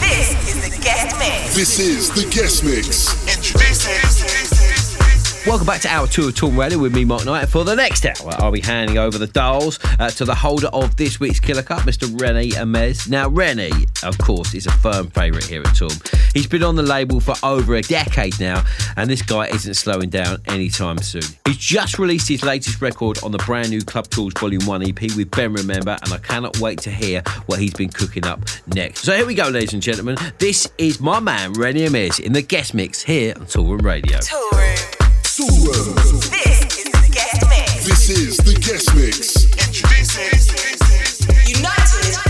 This is the guest mix. This is the guest mix. Welcome back to our tour of Toolroom Radio with me, Mark Knight. For the next hour, I'll be handing over the dials uh, to the holder of this week's Killer Cut, Mr. Rene Amesz. Now, Rene, of course, is a firm favourite here at Toolroom. He's been on the label for over a decade now, and this guy isn't slowing down anytime soon. He's just released his latest record on the brand new Club Tools Volume 1 EP with Ben Remember, and I cannot wait to hear what he's been cooking up next. So here we go, ladies and gentlemen. This is my man, Rene Amesz, in the guest mix here on Toolroom Radio. Toolroom. Toolroom. This is the guest mix. This is the guest mix. Introducing. United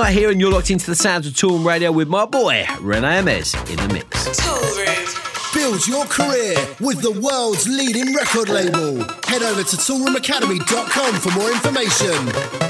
Mark here, and you're locked into the sounds of Toolroom Radio with my boy, Rene Amesz, in the mix. Toolroom. Build your career with the world's leading record label. Head over to toolroomacademy.com for more information.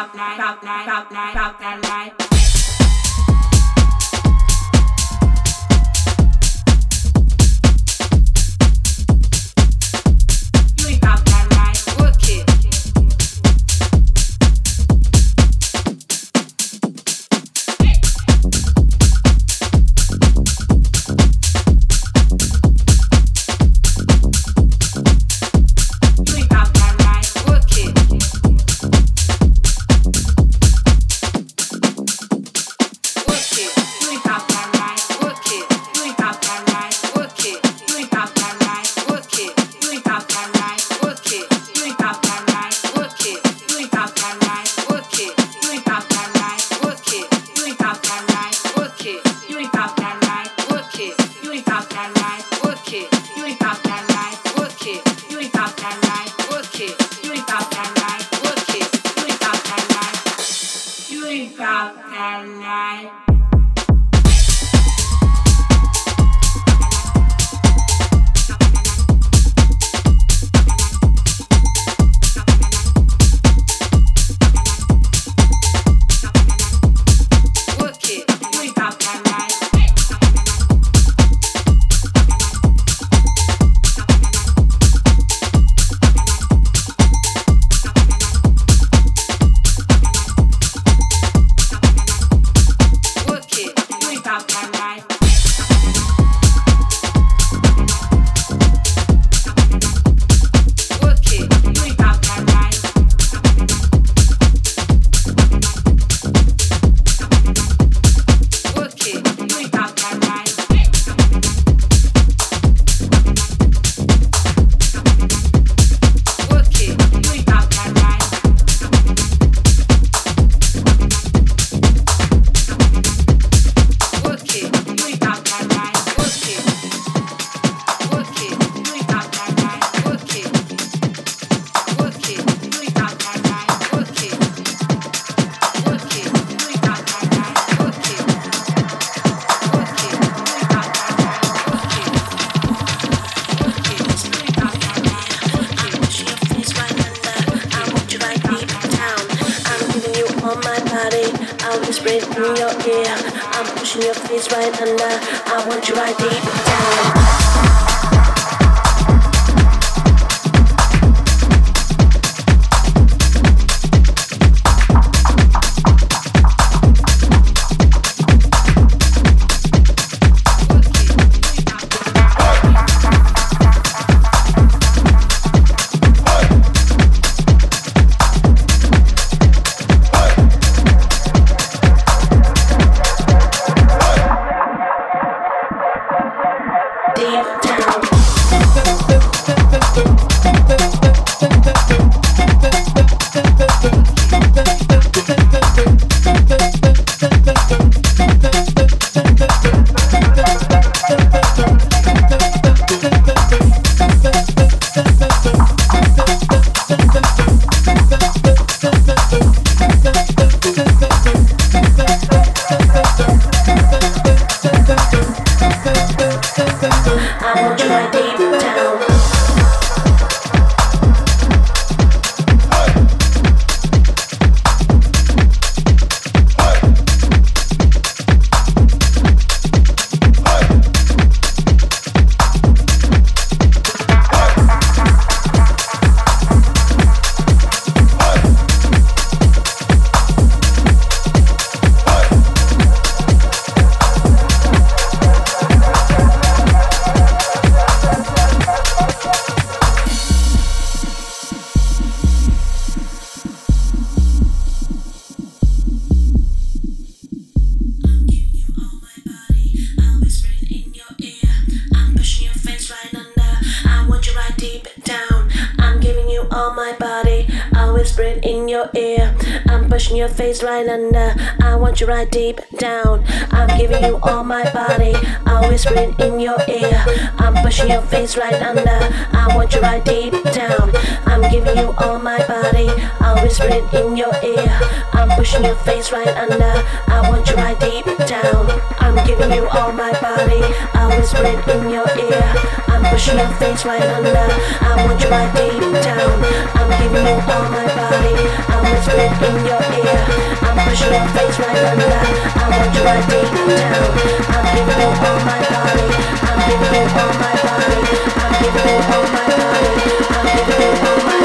top line, top line, top line, top line. I'm looking like deep down. Face right under. I want you right deep down. I'm giving you all my body. I'm whispering in your ear. I'm pushing your face right under. I want you right deep down. I'm giving you all my body. I'm whispering in your ear. I'm pushing your face right under. I want you right deep down. I'm giving you all my body. I'm whispering in your ear. I'm pushing your face right under. I want you right deep down. I'm giving you all my body. I'm whispering in your ear. I'm pushing your face right under. I want you right deep down. I'm giving you all my body. I'm giving you all my body. I'm giving you all my body. I'm giving you all my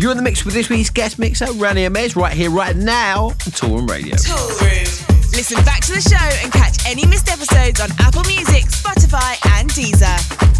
You're in the mix with this week's guest mixer, Rene Amesz, right here, right now on Toolroom Radio. Tool Room. Listen back to the show and catch any missed episodes on Apple Music, Spotify, and Deezer.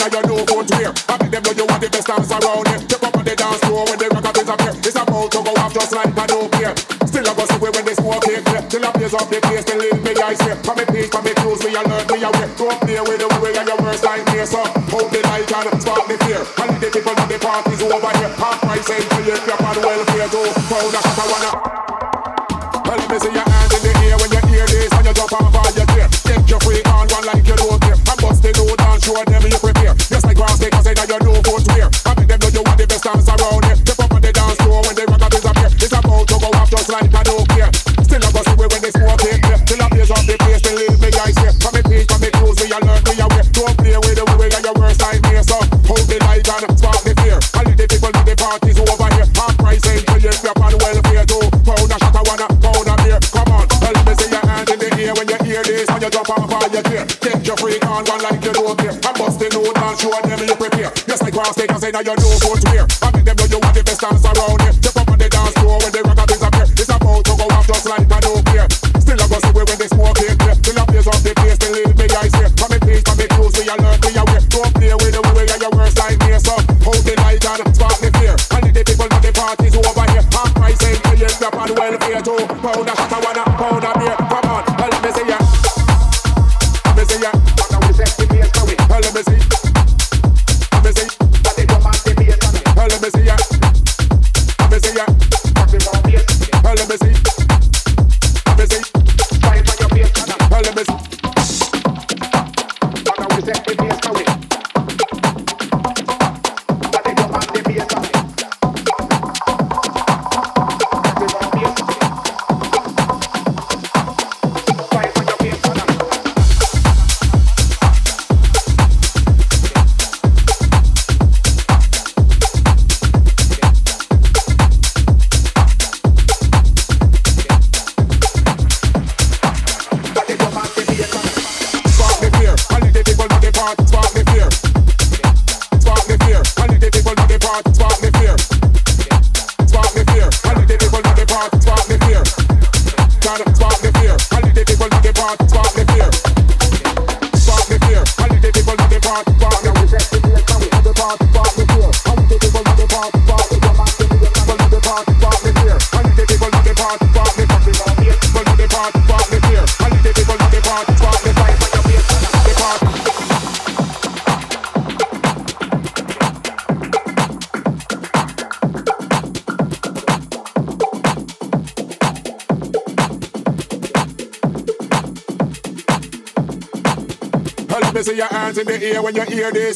in your new coat wear. I bet them know you want the best times around here. Step up on the dance floor when the rock disappear. It's about to go off just like a dope here. Still I go see when they smoke here clear. Till I blaze up the place, till in me eyes here. From me peace, from me views, we alert, we aware. Don't play with the way and your worst time here. So hold the light and spark the fear. And the people at the parties over here. Half price and free, if you're on welfare too. Found a catalana inna your new footwear. I make them know you want the best answer.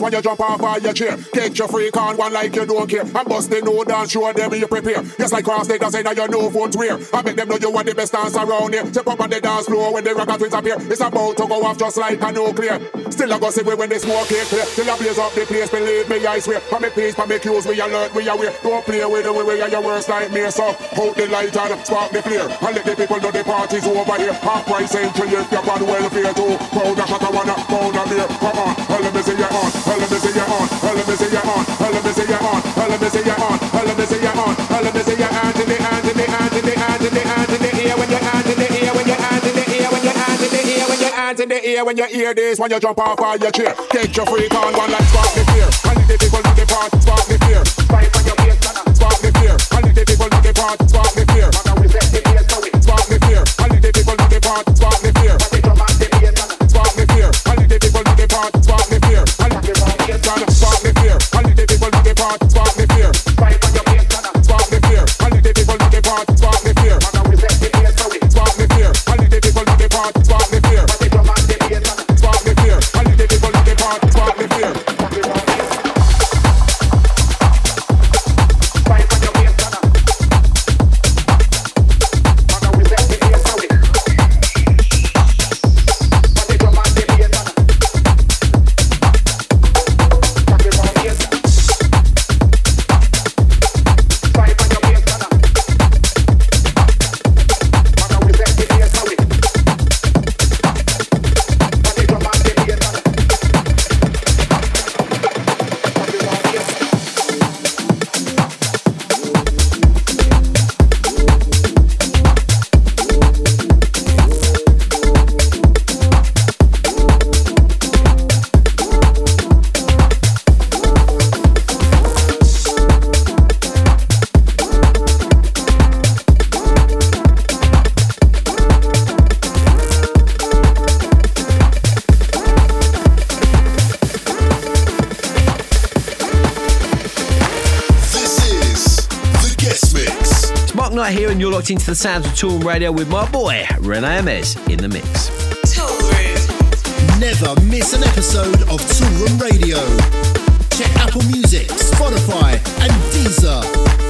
when you jump off all your chair. Get your freak on one like you don't care. I'm busting no dance, show them you prepare. Yes, like cross they dancing, now your new phones wear. I make them know you are the best dance around here. Step up on the dance floor when the rocket twins appear. It's about to go off just like a nuclear. Still I go with when they smoke it clear. Till I blaze up the place, believe me, I swear. For me peace, for me cues, we alert, we aware. Don't play with the way we are your worst nightmare. So hold the light and spark the flare. And let the people know the party's over here. Half price entry if you're on welfare too. Pound a shot of pound a beer. Come on, let me see your on, let me see in the ear when you hear this. When you jump off all your chair, get your freak on one like spark the fear. Connect the people, not the part, spark the fear. Fight on your face, spark the fear. Connect the people, not the part, spark the fear. Right into the sounds of Toolroom Radio with my boy, Rene Amesz in the mix. Never miss an episode of Toolroom Radio. Check Apple Music, Spotify, and Deezer.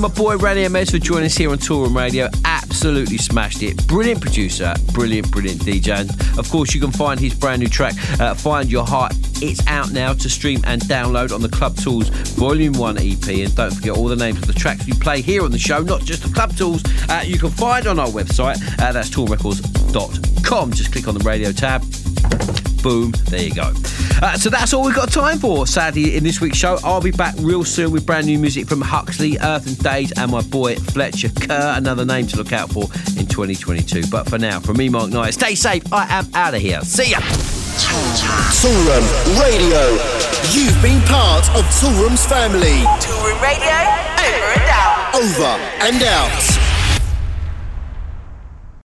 My boy Rene Amesz for joining us here on Toolroom Radio. Absolutely smashed it. Brilliant producer, brilliant, brilliant DJ. And of course, you can find his brand new track, uh, Find Your Heart. It's out now to stream and download on the Club Tools Volume 1 EP. And don't forget all the names of the tracks we play here on the show, not just the Club Tools, uh, you can find on our website. Uh, that's toolroomrecords.com. Just click on the radio tab boom, there you go. Uh, so that's all we've got time for, sadly, in this week's show. I'll be back real soon with brand new music from Huxley, Earth n Days, and my boy Fletcher Kerr, another name to look out for in 2022. But for now, from me, Mark Knight, stay safe. I am out of here. See ya. Toolroom Radio. You've been part of Toolroom's family. Toolroom Radio, over and out. Over and out.